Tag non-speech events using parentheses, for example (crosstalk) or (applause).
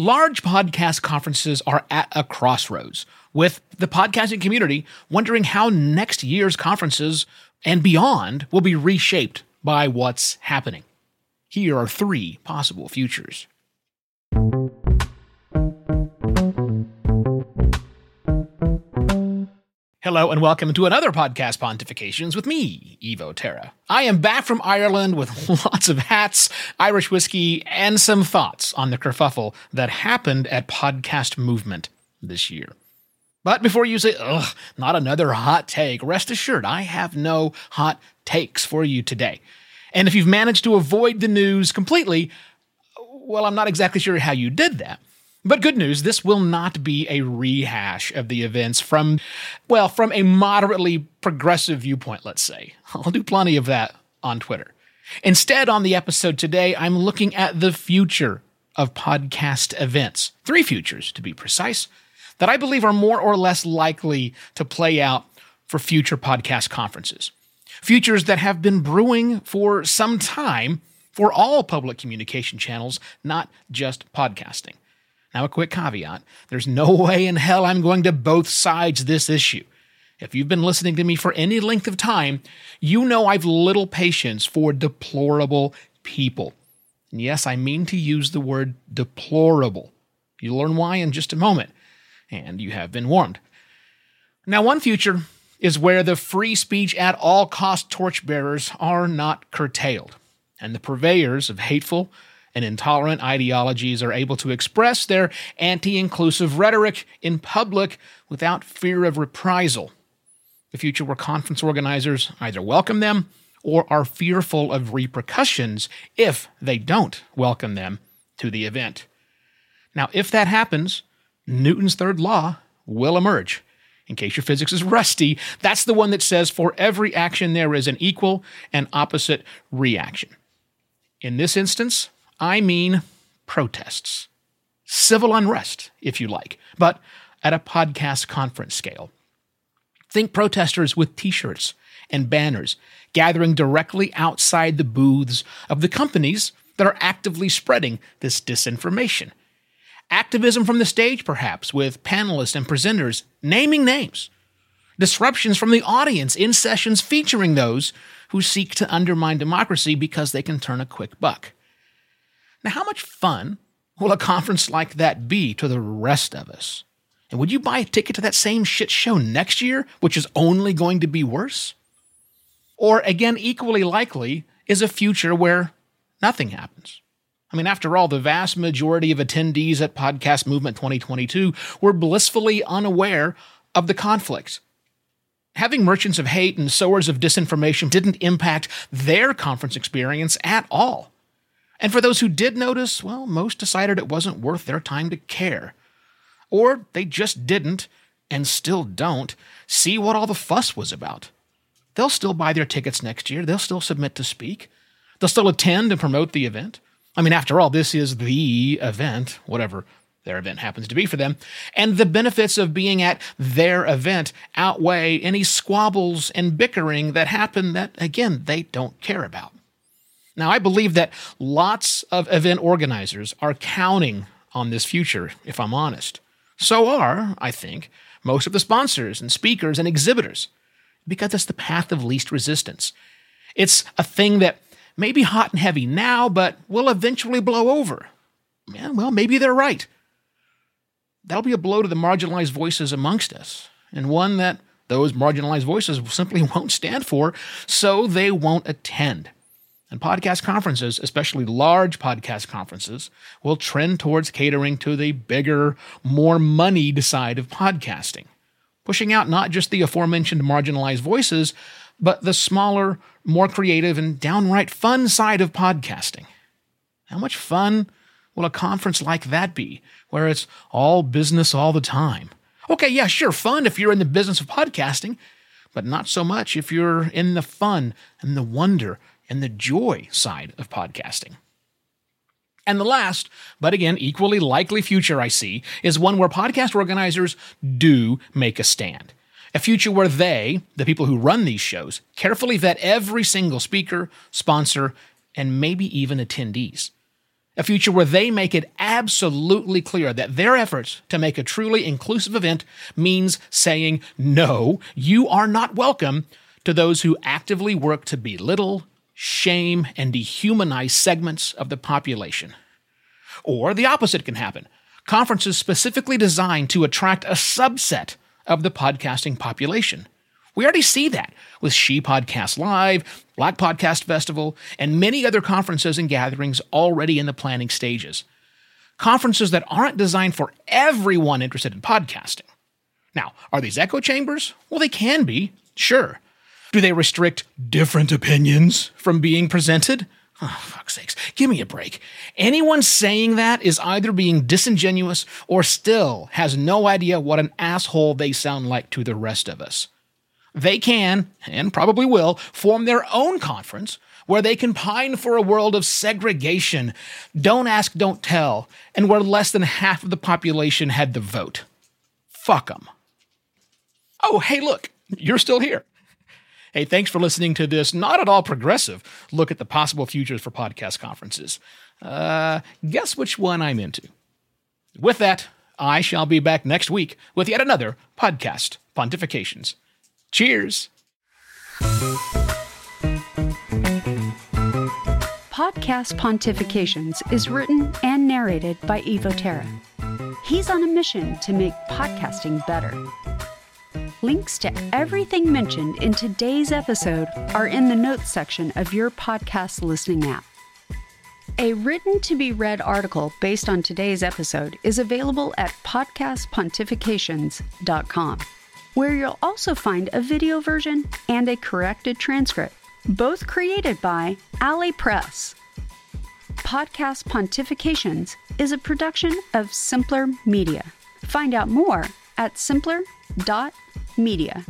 Large podcast conferences are at a crossroads, with the podcasting community wondering how next year's conferences and beyond will be reshaped by what's happening. Here are three possible futures. Hello and welcome to another podcast Pontifications with me, Evo Terra. I am back from Ireland with (laughs) lots of hats, Irish whiskey, and some thoughts on the kerfuffle that happened at Podcast Movement this year. But before you say, ugh, not another hot take, rest assured I have no hot takes for you today. And if you've managed to avoid the news completely, well, I'm not exactly sure how you did that. But good news, this will not be a rehash of the events from, well, from a moderately progressive viewpoint, let's say. I'll do plenty of that on Twitter. Instead, on the episode today, I'm looking at the future of podcast events. Three futures, to be precise, that I believe are more or less likely to play out for future podcast conferences. Futures that have been brewing for some time for all public communication channels, not just podcasting. Now, a quick caveat there's no (laughs) way in hell I'm going to both sides this issue. If you've been listening to me for any length of time, you know I've little patience for deplorable people. And yes, I mean to use the word deplorable. You'll learn why in just a moment, and you have been warned. Now, one future is where the free speech at all cost torchbearers are not curtailed, and the purveyors of hateful, and intolerant ideologies are able to express their anti inclusive rhetoric in public without fear of reprisal. The future where conference organizers either welcome them or are fearful of repercussions if they don't welcome them to the event. Now, if that happens, Newton's third law will emerge. In case your physics is rusty, that's the one that says for every action there is an equal and opposite reaction. In this instance, I mean protests, civil unrest, if you like, but at a podcast conference scale. Think protesters with t shirts and banners gathering directly outside the booths of the companies that are actively spreading this disinformation. Activism from the stage, perhaps, with panelists and presenters naming names. Disruptions from the audience in sessions featuring those who seek to undermine democracy because they can turn a quick buck. Now, how much fun will a conference like that be to the rest of us? And would you buy a ticket to that same shit show next year, which is only going to be worse? Or, again, equally likely, is a future where nothing happens. I mean, after all, the vast majority of attendees at Podcast Movement 2022 were blissfully unaware of the conflict. Having merchants of hate and sowers of disinformation didn't impact their conference experience at all. And for those who did notice, well, most decided it wasn't worth their time to care. Or they just didn't, and still don't, see what all the fuss was about. They'll still buy their tickets next year, they'll still submit to speak, they'll still attend and promote the event. I mean, after all, this is the event, whatever their event happens to be for them, and the benefits of being at their event outweigh any squabbles and bickering that happen that, again, they don't care about. Now, I believe that lots of event organizers are counting on this future, if I'm honest. So are, I think, most of the sponsors and speakers and exhibitors, because it's the path of least resistance. It's a thing that may be hot and heavy now, but will eventually blow over. Yeah, well, maybe they're right. That'll be a blow to the marginalized voices amongst us, and one that those marginalized voices simply (laughs) won't stand for, so they won't attend. And podcast conferences, especially large podcast conferences, will trend towards catering to the bigger, more moneyed side of podcasting, pushing out not just the aforementioned marginalized voices, but the smaller, more creative, and downright fun side of podcasting. How much fun will a conference like that be, where it's all business all the time? Okay, yeah, sure, fun if you're in the business of podcasting, but not so much if you're in the fun and the wonder and the joy side of podcasting. And the last, but again, equally likely future I see is one where podcast organizers do make a stand. A future where they, the people who run these shows, carefully vet every single speaker, sponsor, and maybe even attendees. a future where they make it absolutely clear that their efforts to make a truly inclusive event means saying, no, you are not welcome to those who actively work to belittle, shame, and dehumanize segments of the population. Or the opposite can happen conferences specifically designed to attract a subset of the podcasting population. We already see that with She Podcast Live, Black Podcast Festival, and many other conferences and gatherings already in the planning stages. Conferences that aren't designed for everyone interested in podcasting. Now, are these echo chambers? Well, they can be, sure. Do they restrict different opinions from being presented? Oh, fuck's sakes, give me a break. Anyone saying that is either being disingenuous or still has no idea what an asshole they sound like to the rest of us. They can, and probably will, form their own conference where they can pine for a world of segregation, don't ask, don't tell, and where less than half of the population had the vote. Fuck them. Oh, hey, look, you're still here. Hey, thanks for listening to this not at all progressive look at the possible futures for podcast conferences. Uh, guess which one I'm into. With that, I shall be back next week with yet another podcast pontifications. Cheers. Podcast Pontifications is written and narrated by Evo Terra. He's on a mission to make podcasting better. Links to everything mentioned in today's episode are in the notes section of your podcast listening app. A written to be read article based on today's episode is available at podcastpontifications.com, where you'll also find a video version and a corrected transcript, both created by Alley Press. Podcast Pontifications is a production of Simpler Media. Find out more at simpler.media.